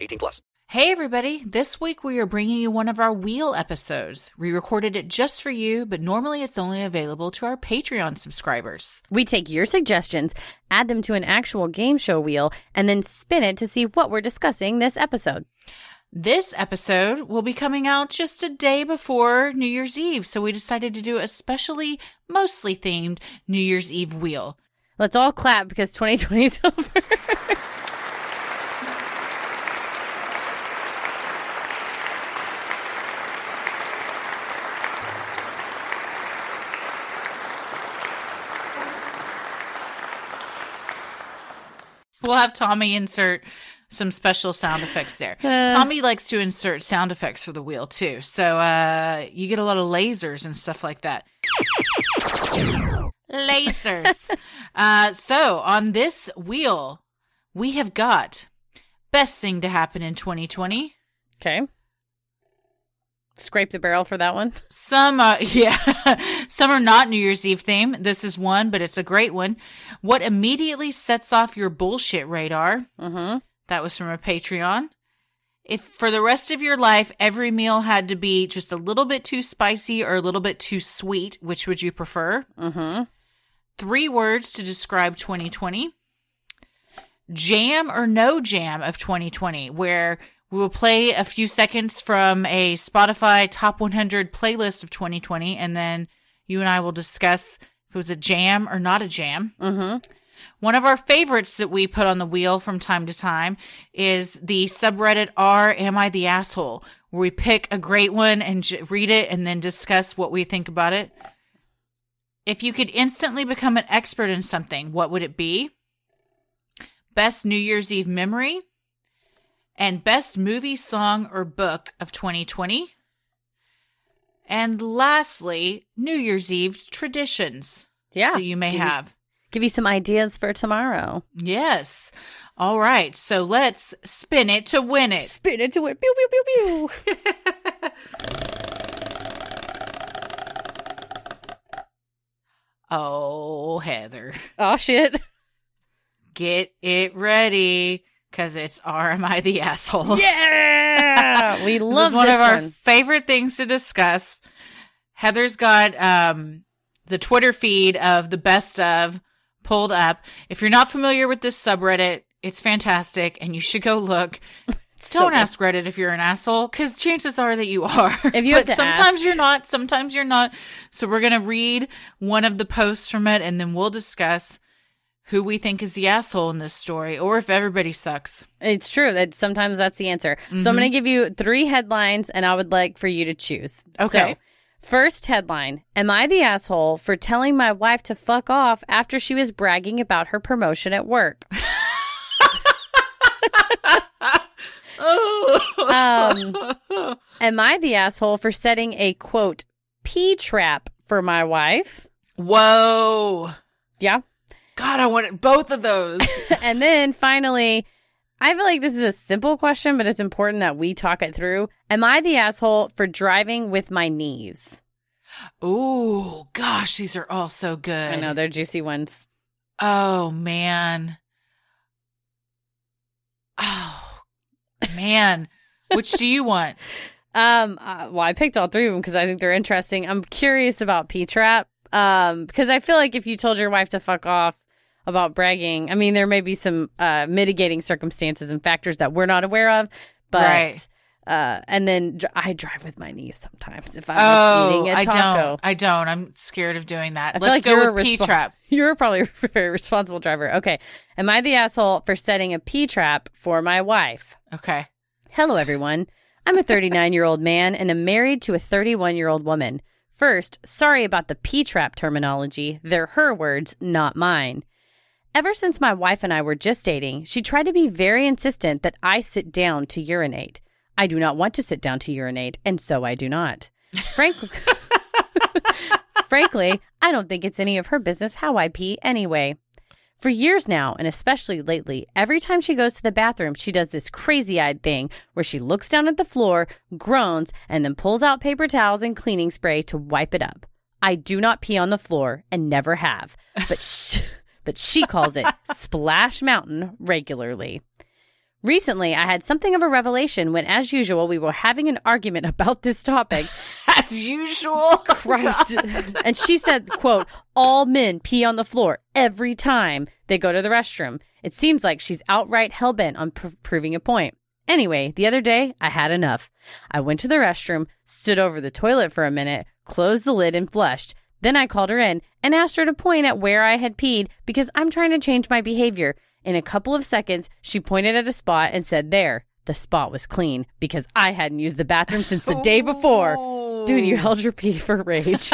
18 plus. Hey everybody, this week we are bringing you one of our Wheel episodes. We recorded it just for you, but normally it's only available to our Patreon subscribers. We take your suggestions, add them to an actual game show wheel, and then spin it to see what we're discussing this episode. This episode will be coming out just a day before New Year's Eve, so we decided to do a specially, mostly themed New Year's Eve wheel. Let's all clap because 2020 is over. We'll have Tommy insert some special sound effects there. Tommy likes to insert sound effects for the wheel too. So uh, you get a lot of lasers and stuff like that. lasers. uh, so on this wheel, we have got best thing to happen in 2020. okay. Scrape the barrel for that one. Some, uh, yeah, some are not New Year's Eve theme. This is one, but it's a great one. What immediately sets off your bullshit radar? Mm-hmm. That was from a Patreon. If for the rest of your life, every meal had to be just a little bit too spicy or a little bit too sweet, which would you prefer? Mm-hmm. Three words to describe 2020. Jam or no jam of 2020, where we will play a few seconds from a Spotify top 100 playlist of 2020, and then you and I will discuss if it was a jam or not a jam. Mm-hmm. One of our favorites that we put on the wheel from time to time is the subreddit r am I the asshole where we pick a great one and j- read it and then discuss what we think about it. If you could instantly become an expert in something, what would it be? Best New Year's Eve memory and best movie, song, or book of 2020. And lastly, New Year's Eve traditions Yeah. that you may Give have. give you some ideas for tomorrow. Yes. All right. So let's spin it to win it. Spin it to it. Pew, pew, pew, pew. Oh, Heather, oh, shit. get it ready because it's R Am I the Asshole? Yeah. we love This is one this of our one. favorite things to discuss. Heather's got um, the Twitter feed of the best of pulled up. If you're not familiar with this subreddit, it's fantastic and you should go look. so Don't good. ask Reddit if you're an asshole, because chances are that you are. If you but sometimes ask- you're not. Sometimes you're not. So we're gonna read one of the posts from it, and then we'll discuss who we think is the asshole in this story, or if everybody sucks. It's true that sometimes that's the answer. So I'm Mm-hmm. going to give you three headlines and I would like for you to choose. Okay. So, first headline Am I the asshole for telling my wife to fuck off after she was bragging about her promotion at work? um, am I the asshole for setting a quote, pee trap for my wife? Whoa, Yeah. God, I wanted both of those. and then finally, I feel like this is a simple question, but it's important that we talk it through. Am I the asshole for driving with my knees? Ooh, gosh, these are all so good. I know they're juicy ones. Oh man. Oh man. Which do you want? Um, uh, well, I picked all three of them because I think they're interesting. I'm curious about P Trap. Um, because I feel like if you told your wife to fuck off about bragging, I mean, there may be some uh mitigating circumstances and factors that we're not aware of, but. Right. Uh, and then dr- I drive with my knees sometimes if I'm Oh, eating a I taco. I don't. I don't. I'm scared of doing that. I feel Let's like go you're with a P respo- trap. You're probably a very responsible driver. Okay. Am I the asshole for setting a P trap for my wife? Okay. Hello, everyone. I'm a 39 year old man and I'm married to a 31 year old woman. First, sorry about the P trap terminology. They're her words, not mine. Ever since my wife and I were just dating, she tried to be very insistent that I sit down to urinate. I do not want to sit down to urinate, and so I do not. Frankly, frankly, I don't think it's any of her business how I pee anyway. For years now, and especially lately, every time she goes to the bathroom, she does this crazy eyed thing where she looks down at the floor, groans, and then pulls out paper towels and cleaning spray to wipe it up. I do not pee on the floor and never have, but sh- but she calls it Splash Mountain regularly. Recently, I had something of a revelation when, as usual, we were having an argument about this topic. As usual. Oh, Christ. and she said, quote, all men pee on the floor every time they go to the restroom. It seems like she's outright hell bent on pr- proving a point. Anyway, the other day, I had enough. I went to the restroom, stood over the toilet for a minute, closed the lid, and flushed. Then I called her in and asked her to point at where I had peed because I'm trying to change my behavior. In a couple of seconds, she pointed at a spot and said, There. The spot was clean because I hadn't used the bathroom since the day before. Dude, you held your pee for rage.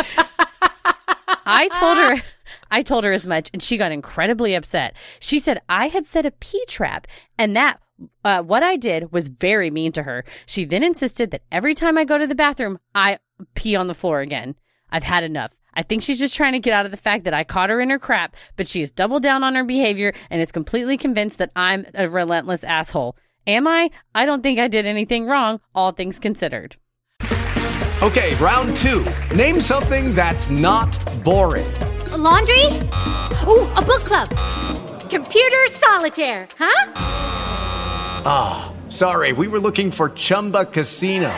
I told her I told her as much and she got incredibly upset. She said I had set a pee trap and that uh, what I did was very mean to her. She then insisted that every time I go to the bathroom, I pee on the floor again. I've had enough. I think she's just trying to get out of the fact that I caught her in her crap, but she has doubled down on her behavior and is completely convinced that I'm a relentless asshole. Am I? I don't think I did anything wrong, all things considered. Okay, round two. Name something that's not boring. A laundry? Ooh, a book club. Computer solitaire, huh? Ah, sorry, we were looking for Chumba Casino.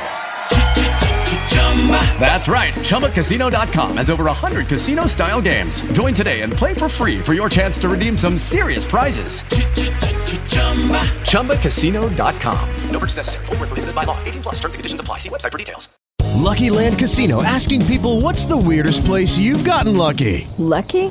That's right. ChumbaCasino.com has over 100 casino style games. Join today and play for free for your chance to redeem some serious prizes. ChumbaCasino.com. No purchase necessary. Void where prohibited by law. 18 plus terms and conditions apply. See website for details. Lucky Land Casino asking people what's the weirdest place you've gotten lucky? Lucky?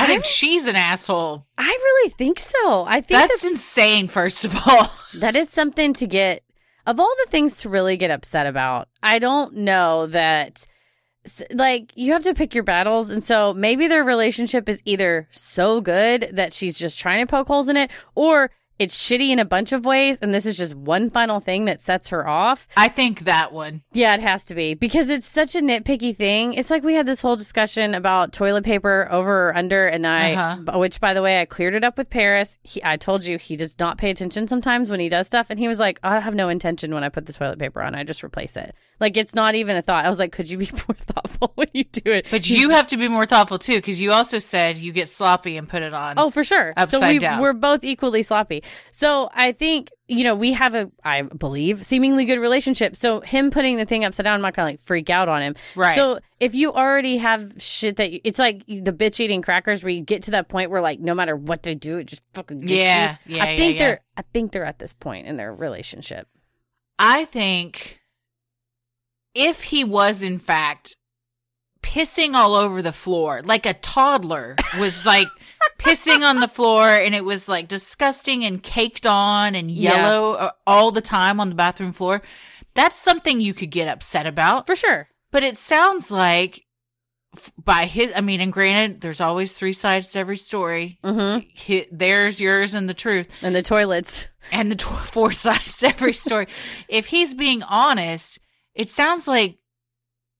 I think she's an asshole. I really think so. I think That's insane, first of all. that is something to get of all the things to really get upset about. I don't know that like you have to pick your battles and so maybe their relationship is either so good that she's just trying to poke holes in it or it's shitty in a bunch of ways and this is just one final thing that sets her off. I think that one. Yeah, it has to be because it's such a nitpicky thing. It's like we had this whole discussion about toilet paper over or under, and I, Uh-huh. which by the way, I cleared it up with Paris. He, I told you he does not pay attention sometimes when he does stuff, and he was like, "I have no intention when I put the toilet paper on. I just replace it. Like it's not even a thought." I was like, "Could you be more thoughtful when you do it?" But you have to be more thoughtful too, because you also said you get sloppy and put it on. Oh, for sure. so Upside we, down. we're both equally sloppy. So I think, you know, we have a, I believe, seemingly good relationship. So him putting the thing upside down, I'm not going to like freak out on him. Right. So if you already have shit that, you, it's like the bitch eating crackers where you get to that point where like no matter what they do, it just fucking gets Yeah, you. yeah, I yeah, think yeah. they're, I think they're at this point in their relationship. I think if he was in fact pissing all over the floor like a toddler was like pissing on the floor and it was like disgusting and caked on and yellow uh, all the time on the bathroom floor that's something you could get upset about For sure. but it sounds like by his i mean and granted there's always three sides to every story Mm-hmm. Hi- there's yours and the truth And the toilets. and the tw- four sides to every story. if he's being honest, it sounds like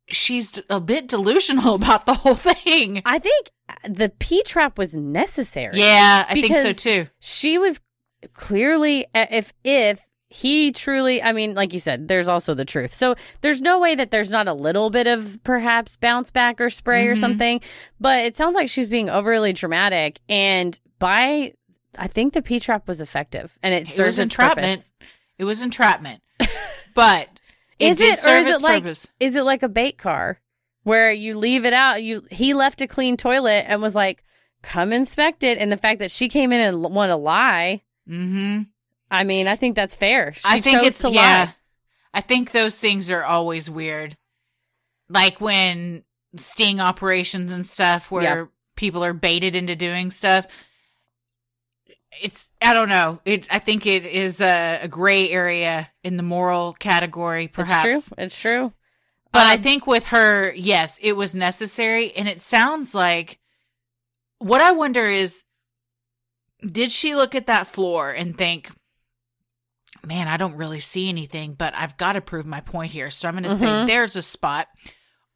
she's a bit delusional about the whole thing. I think the P trap was necessary. Yeah, I think so too. She was clearly if if he truly I mean like you said there's also the truth. So there's no way that there's not a little bit of perhaps bounce back or spray or Mhm. something, but it sounds like she's being overly dramatic and by I think the P trap was effective and it It serves its entrapment. purpose. It was entrapment, but it is did it or is it like purpose. is it like a bait car where you leave it out? You he left a clean toilet and was like, "Come inspect it," and the fact that she came in and want to lie, Mm-hmm. I mean, I think that's fair. She I think it's to yeah. lie. I think those things are always weird. Like when sting operations and stuff where Yeah. people are baited into doing stuff. It's I don't know. It I think it is a, a gray area in the moral category, perhaps. It's true. It's true. But I Um, think with her, yes, it was necessary. And it sounds like what I wonder is did she look at that floor and think, man, I don't really see anything, but I've got to prove my point here. So I'm going to say Mhm. there's a spot.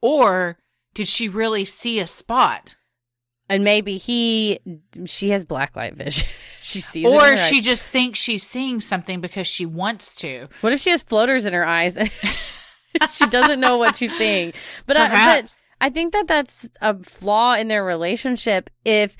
Or did she really see a spot? and maybe he, she has blacklight vision. she sees. Or she eyes. just thinks she's seeing something because she wants to. What if she has floaters in her eyes? she doesn't know what she's seeing. But I, but I think that that's a flaw in their relationship. If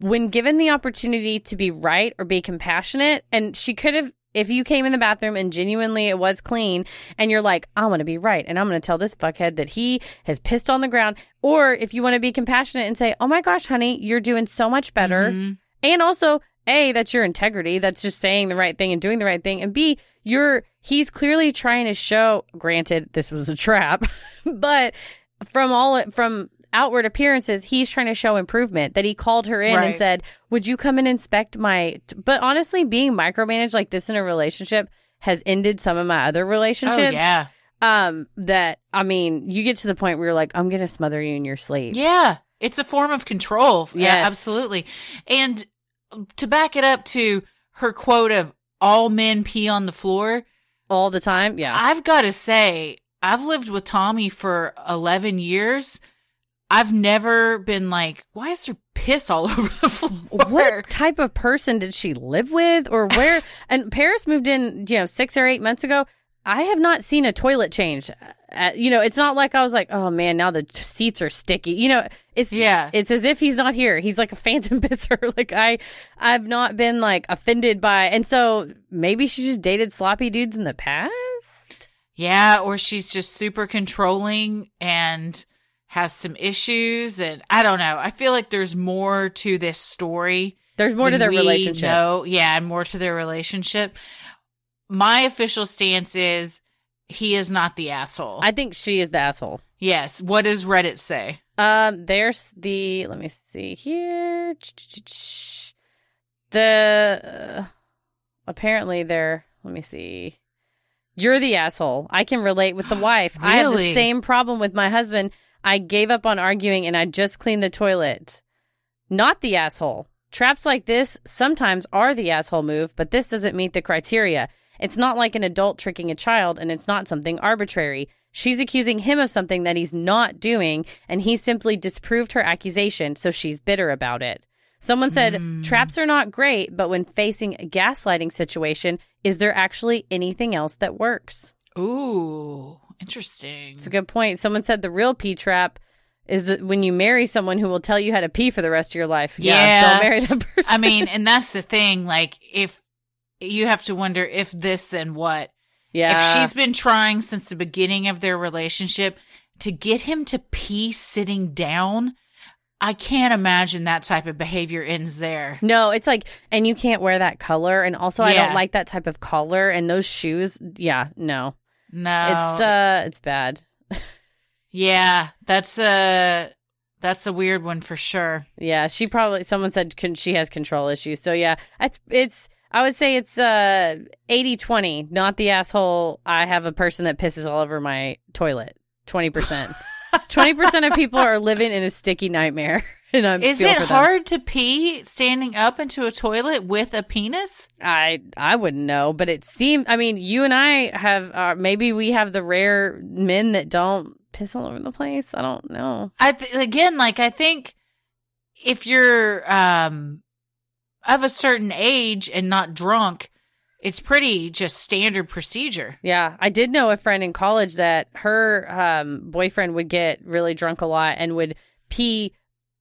when given the opportunity to be right or be compassionate, and she could have. If you came in the bathroom and genuinely it was clean and you're like, I want to be right and I'm going to tell this fuckhead that he has pissed on the ground. Or if you want to be compassionate and say, Oh my gosh, honey, you're doing so much better. Mm-hmm. And also, A, that's your integrity. That's just saying the right thing and doing the right thing. And B, you're, he's clearly trying to show, granted, this was a trap, but from all, from outward appearances, he's trying to show improvement that he called her in and said, would you come and inspect my, but honestly, being micromanaged like this in a relationship has ended some of my other relationships. Oh, yeah. Um, that, I mean, you get to the point where you're like, I'm going to smother you in your sleep. Yeah, it's a form of control. Yeah, absolutely. And to back it up to her quote of all men pee on the floor, All the time. Yeah. I've got to say, I've lived with Tommy for 11 years. I've never been like, why is there piss all over the floor? what type of person did she live with or where and paris moved in you know six or eight months ago i have not seen a toilet change uh, you know it's not like i was like oh man now the t- seats are sticky you know it's Yeah. it's as if he's not here he's like a phantom pisser like i i've not been like offended by and so maybe she just dated sloppy dudes in the past Yeah, or she's just super controlling and has some issues. And I don't know. I feel like there's more to this story. There's more to their relationship. know. Yeah, and more to their relationship. My official stance is he is not the asshole. i think she is the asshole yes. What does Reddit say? Um, there's the let me see here. The uh, apparently they're let me see. You're the asshole. I can relate with the wife. I have the same problem with my husband. I gave up on arguing and I just cleaned the toilet. Not the asshole. Traps like this sometimes are the asshole move, but this doesn't meet the criteria. It's not like an adult tricking a child and it's not something arbitrary. She's accusing him of something that he's not doing, and he simply disproved her accusation, so she's bitter about it. Someone said, hmm. Traps are not great, but when facing a gaslighting situation, is there actually anything else that works? Ooh, interesting. It's a good point. Someone said the real pee trap is that when you marry someone who will tell you how to pee for the rest of your life. Yeah. don't marry that person. I mean, and that's the thing. Like, if you have to wonder if this, then what? yeah. If she's been trying since the beginning of their relationship to get him to pee sitting down, I can't imagine that type of behavior ends there. No, it's like, and you can't wear that color. And also, I don't like that type of collar and those shoes. Yeah, no. No, It's, uh, it's bad. yeah, that's a that's a weird one for sure. Yeah, she probably, someone said con- she has control issues. So yeah, it's, it's, I would say it's, uh, 80 20, not the asshole. I have a person that pisses all over my toilet. 20%. 20% of people are living in a sticky nightmare. And I'm Is it hard to pee standing up into a toilet with a penis? I I wouldn't know, but it seemed. I mean, you and I have uh, maybe we have the rare men that don't piss all over the place. I don't know. I th- again, like I think if you're um of a certain age and not drunk, it's pretty just standard procedure. Yeah, I did know a friend in college that her um, boyfriend would get really drunk a lot and would pee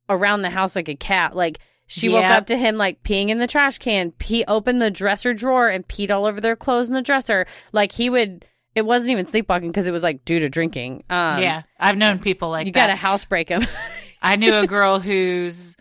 around the house like a cat. Like she woke up to him like peeing in the trash can. Pee opened the dresser drawer and peed all over their clothes in the dresser. Like he would. It wasn't even sleepwalking because it was like due to drinking. Um, yeah, I've known people like you got to house break him. I knew a girl who's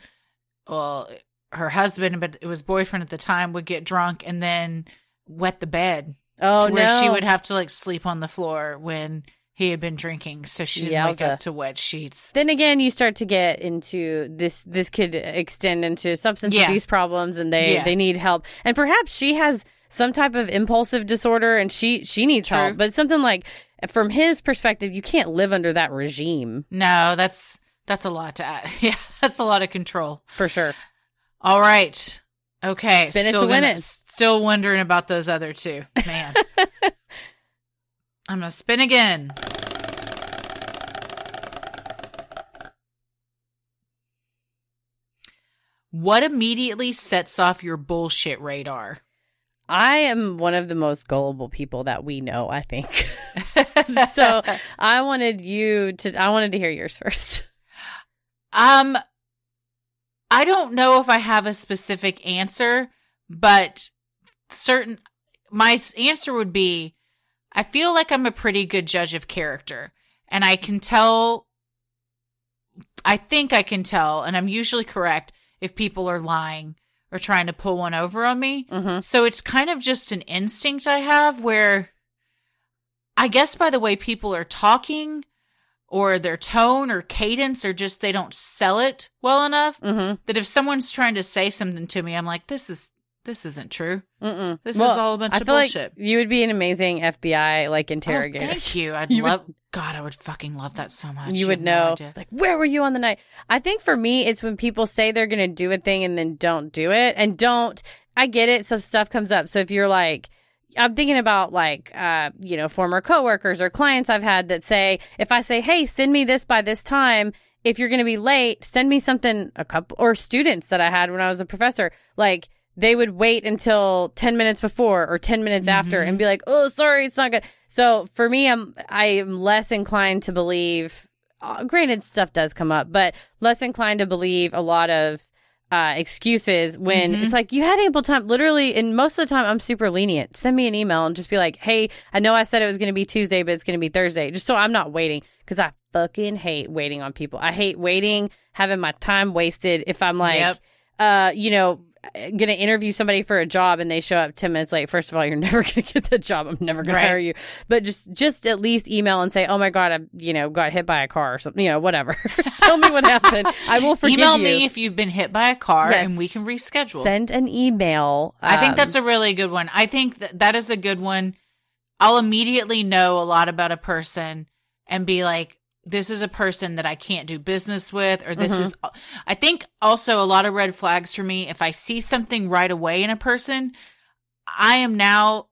well, her husband, but it was boyfriend at the time, would get drunk and then wet the bed. Oh where she would have to like sleep on the floor when he had been drinking, so she didn't wake up to wet sheets. Then again, you start to get into this. This could extend into substance Yeah. abuse problems, and they Yeah. they need help. And perhaps she has some type of impulsive disorder, and she she needs True. help. But something like, from his perspective, you can't live under that regime No, that's that's a lot to add. Yeah, that's a lot of control. for sure. All right. Okay. Spin it still to win gonna- it. Still wondering about those other two. Man. I'm going to spin again. What immediately sets off your bullshit radar? I am one of the most gullible people that we know. I think. so I wanted you to. I wanted to hear yours first. Um, I don't know if I have a specific answer, but certain my answer would be I feel like I'm a pretty good judge of character and I can tell I think I can tell and I'm usually correct if people are lying or trying to pull one over on me. Mm-hmm. So it's kind of just an instinct I have where I guess by the way people are talking or their tone or cadence or just they don't sell it well enough Mm-hmm. that if someone's trying to say something to me, I'm like, this is this isn't true. Mm-mm. This is all a bunch I of feel bullshit. Like you would be an amazing FBI like Oh, interrogator. thank you. I'd You would- love God, I would fucking love that so much. you would have no know like where were you on the night i think for me it's when people say they're going to do a thing and then don't do it and don't i get it so stuff comes up so if you're like i'm thinking about like uh you know former coworkers or clients i've had that say if i say hey send me this by this time if you're going to be late send me something a couple or students that i had when i was a professor like they would wait until 10 minutes before or 10 minutes after and be like, "Oh, sorry, it's not good." So, for me, I'm I am less inclined to believe uh, granted stuff does come up, but less inclined to believe a lot of uh, excuses when Mhm. it's like you had ample time. Literally, and most of the time, I'm super lenient. Send me an email and just be like, "Hey, I know I said it was going to be Tuesday, but it's going to be Thursday," just so I'm not waiting because I fucking hate waiting on people. I hate waiting, having my time wasted. If I'm like, Yep. uh, you know. Gonna interview somebody for a job and they show up ten minutes late. First of all, you're never gonna get the job. I'm never gonna hire you. But just just at least email and say, "Oh my god, I you know got hit by a car or something." You know, whatever. Tell me what happened. I will forgive Email you. me if you've been hit by a car Yes. and we can reschedule. Send an email. I think Um, that's a really good one. I think that that is a good one. I'll immediately know a lot about a person and be like, this is a person that I can't do business with, or this Mhm. is, I think also a lot of red flags for me. If I see something right away in a person, I am now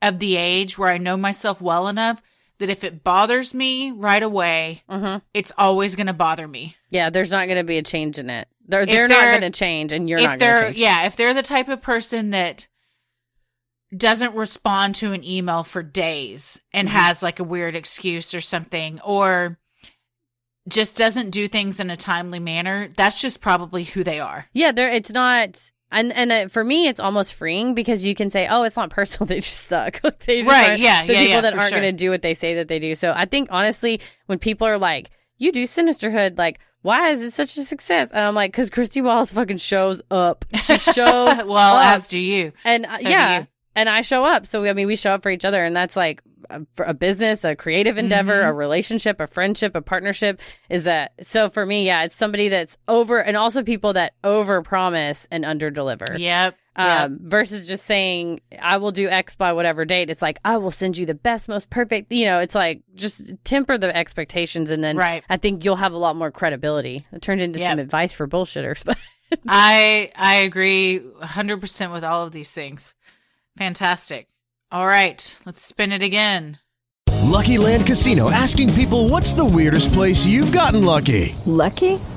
of the age where I know myself well enough that if it bothers me right away, Mhm. it's always going to bother me. yeah. There's not going to be a change in it. They're they're, not they're- going to change, and you're if not going to change. yeah if they're the type of person that doesn't respond to an email for days and Mm-hmm. has like a weird excuse or something or just doesn't do things in a timely manner that's just probably who they are Yeah, there. It's not. And and uh, for me, it's almost freeing because you can say, "Oh, it's not personal. They just suck." They just Right, yeah, The yeah, people yeah, that aren't sure. going to do what they say that they do. So I think honestly, when people are like, "You do Sinisterhood," like, why is it such a success? And I'm like, because Christy Wallace fucking shows up. She shows well up. as do you and uh, So yeah, you. and I show up. So I mean, we show up for each other, and that's like a, a business, a creative endeavor, Mm-hmm. a relationship, a friendship, a partnership. Is that so? For me, yeah, it's somebody that's over, and also people that over promise and under deliver. yep Um, versus just saying I will do X by whatever date. It's like I will send you the best, most perfect. You know, it's like just temper the expectations, and then Right. I think you'll have a lot more credibility. It turned into Yep. some advice for bullshitters, but i i agree 100% with all of these things fantastic all right let's spin it again Lucky Land Casino asking people what's the weirdest place you've gotten lucky? Lucky?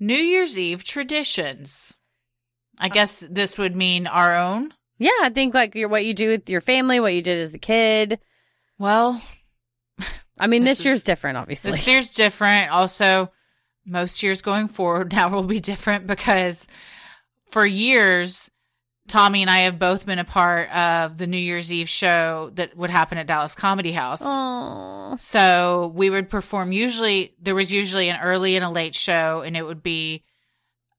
New Year's Eve traditions. I guess this would mean our own. Yeah, I think like your what you do with your family, what you did as a kid. Well, I mean, this, This year's is- different, obviously. This year's different. Also, most years going forward now will be different because for years, Tommy and I have both been a part of the New Year's Eve show that would happen at Dallas Comedy House. Oh, So we would perform usually, there was usually an early and a late show, and it would be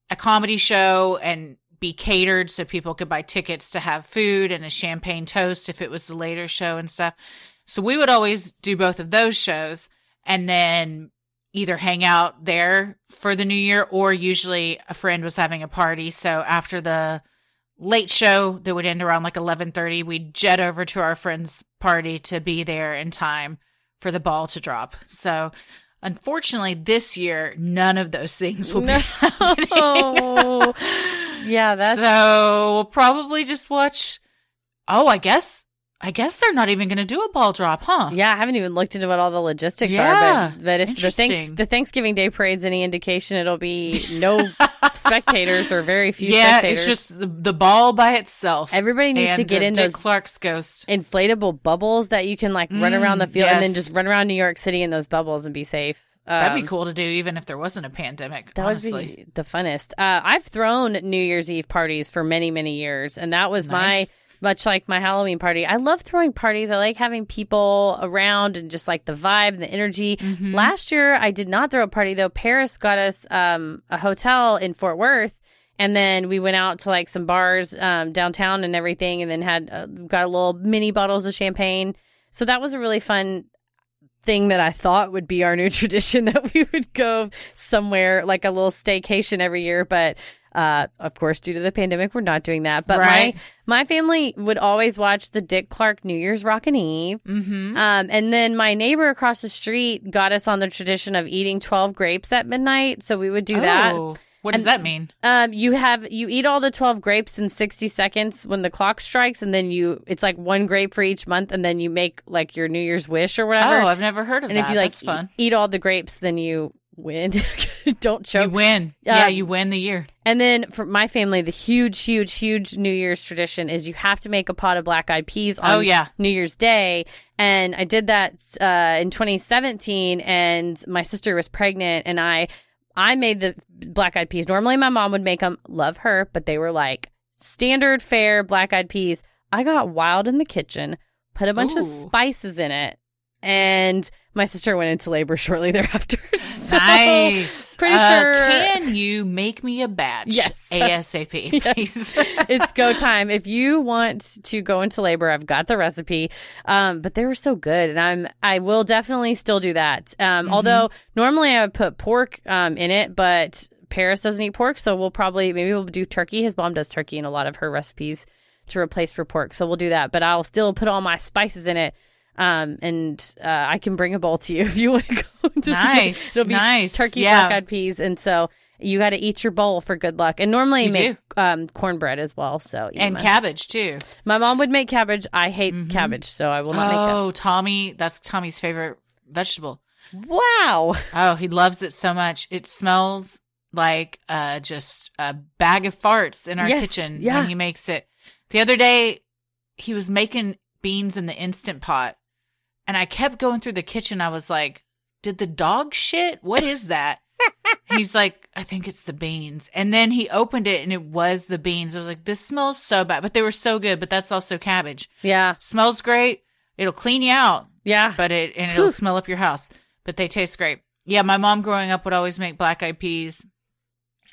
a comedy show and be catered so people could buy tickets to have food and a champagne toast if it was the later show and stuff. So we would always do both of those shows and then either hang out there for the new year or usually a friend was having a party. So after the late show that would end around like 11:30, we'd jet over to our friend's party to be there in time for the ball to drop. So unfortunately this year none of those things will be happening. yeah, that's so we'll probably just watch. Oh, I guess. I guess they're not even going to do a ball drop, huh? yeah. I haven't even looked into what all the logistics Yeah, are, but but if the thanks the Thanksgiving Day parade's any indication, it'll be no spectators or very few yeah, spectators. it's just the, the ball by itself. Everybody needs to get in Dick those- Clark's ghost. inflatable bubbles that you can like run around the field and then Mm, just run around New York City in those bubbles and be safe. That'd Um, be cool to do, even if there wasn't a pandemic. That honestly. would be the funnest. Uh, I've thrown New Year's Eve parties for many, many years, and that was my Nice. Much like my Halloween party. I love throwing parties. I like having people around and just like the vibe and the energy. Mm-hmm. Last year, I did not throw a party though. Paris got us um, a hotel in Fort Worth. And then we went out to like some bars um, downtown and everything, and then had uh, got a little mini bottles of champagne. So that was a really fun thing that I thought would be our new tradition that we would go somewhere like a little staycation every year. But uh, of course, due to the pandemic, we're not doing that. But Right. my my family would always watch the Dick Clark New Year's Rockin' Eve. Mm-hmm. Um, and then my neighbor across the street got us on the tradition of eating twelve grapes at midnight. So we would do that. Oh, what does And- that mean? Um, you have you eat all the twelve grapes in sixty seconds when the clock strikes, and then you it's like one grape for each month, and then you make like your New Year's wish or whatever. Oh, I've never heard of and that. if you like eat, eat all the grapes, then you win. Don't choke. You win. yeah, Um, you win the year. And then for my family, the huge, huge, huge New Year's tradition is you have to make a pot of black eyed peas on Oh, yeah. New Year's Day. And I did that uh, in 2017, and my sister was pregnant, and I I made the black eyed peas. Normally, my mom would make them. Love her, but they were like standard fare black eyed peas. I got wild in the kitchen, put a bunch of spices in it, and my sister went into labor shortly thereafter. So, nice. Pretty Uh, sure. Can you make me a batch? Yes. ASAP, Yes. it's go time. If you want to go into labor, I've got the recipe. Um, but they were so good, and I'm I will definitely still do that. Um, Mm-hmm. although normally I would put pork um in it, but Paris doesn't eat pork, so we'll probably maybe we'll do turkey. His mom does turkey in a lot of her recipes to replace for pork, so we'll do that. But I'll still put all my spices in it. Um, and uh, I can bring a bowl to you if you want to go. To Nice, It'll be nice. turkey Yeah. black eyed peas, and so you got to eat your bowl for good luck. And normally You make um, cornbread as well. So and cabbage too. my mom would make cabbage. I hate cabbage, so I will not Oh, make that. Oh, Tommy, that's Tommy's favorite vegetable. Wow. Oh, he loves it so much. It smells like uh, just a bag of farts in our Yes, kitchen yeah. when he makes it. The other day, he was making beans in the instant pot, and I kept going through the kitchen. I was like, "Did the dog shit? What is that?" He's like, "I think it's the beans." And then he opened it, and it was the beans. I was like, "This smells so bad," but they were so good. But that's also cabbage. Yeah. Smells great. It'll clean you out Yeah. but it and it'll Whew. smell up your house. But they taste great. Yeah, my mom growing up would always make black eyed peas,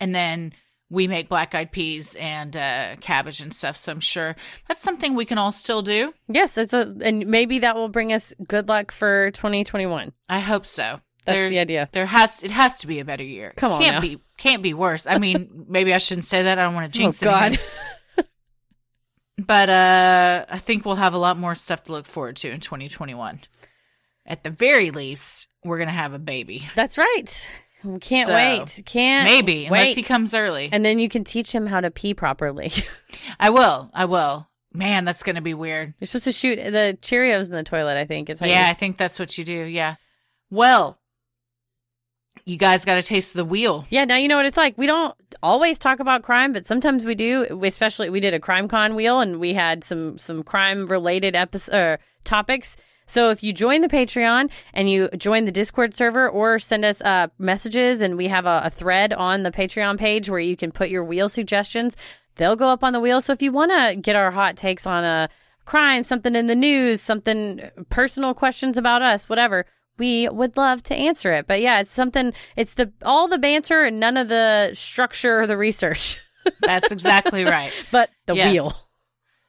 and then we make black eyed peas and uh, cabbage and stuff. So I'm sure that's something we can all still do. yes, it's a, and maybe that will bring us good luck for 2021. I hope so. That's the idea. There has it has to be a better year. Come on can't now. be can't be worse. I mean, maybe I shouldn't say that. I don't want to jinx. It. Oh God. But uh, I think we'll have a lot more stuff to look forward to in 2021. At the very least, we're gonna have a baby. That's right. Can't So, wait. Can't Maybe, unless he comes early. and then you can teach him how to pee properly. I will. I will. Man, that's going to be weird. You're supposed to shoot the Cheerios in the toilet. I think is how Yeah, I think that's what you do. Yeah. Well, you guys got a taste of the wheel. Yeah, now you know what it's like. We don't always talk about crime, but sometimes we do. Especially, we did a CrimeCon wheel, and we had some some crime related episode topics. So if you join the Patreon and you join the Discord server, or send us uh, messages, and we have a, a thread on the Patreon page where you can put your wheel suggestions. They'll go up on the wheel. So if you want to get our hot takes on a crime, something in the news, something personal questions about us, whatever, we would love to answer it. But yeah, it's something, it's the, all the banter and none of the structure or the research, That's exactly right. but the Yes. wheel.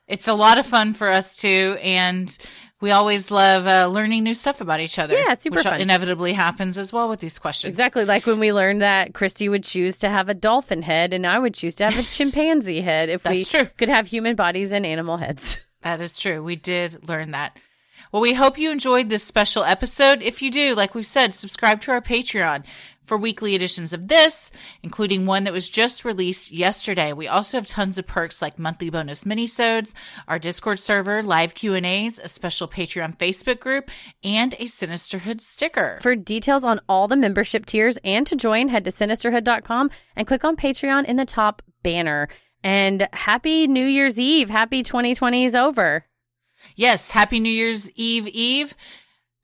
It's a lot of fun for us too, and we always love uh, learning new stuff about each other. Yeah, it's super which fun. inevitably happens as well with these questions. Exactly like when we learned that Christy would choose to have a dolphin head and I would choose to have a chimpanzee head if we true. could have human bodies and animal heads. That is true. We did learn that. Well, we hope you enjoyed this special episode. If you do, like we said, subscribe to our Patreon for weekly editions of this, including one that was just released yesterday. We also have tons of perks like monthly bonus minisodes, our Discord server, live Q&As, a special Patreon Facebook group, and a Sinisterhood sticker. For details on all the membership tiers and to join, head to sinisterhood.com and click on Patreon in the top banner. And happy New Year's Eve. Happy 2020 is over. Yes, happy New Year's Eve Eve.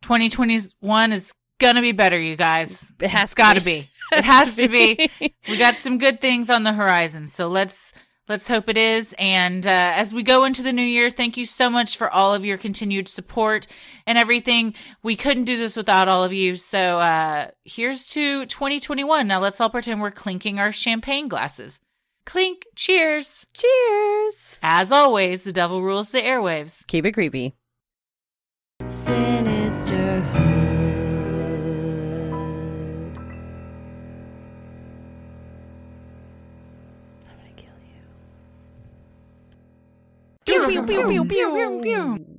2021 is gonna be better, you guys. It has it's gotta be. be. It has to be. We got some good things on the horizon, so let's let's hope it is. And uh, as we go into the new year, thank you so much for all of your continued support and everything. We couldn't do this without all of you. So uh, here's to 2021. Now let's all pretend we're clinking our champagne glasses. Clink. Cheers. Cheers. As always, the devil rules the airwaves. Keep it creepy. Pew, pew, pew, pew, pew, pew, pew.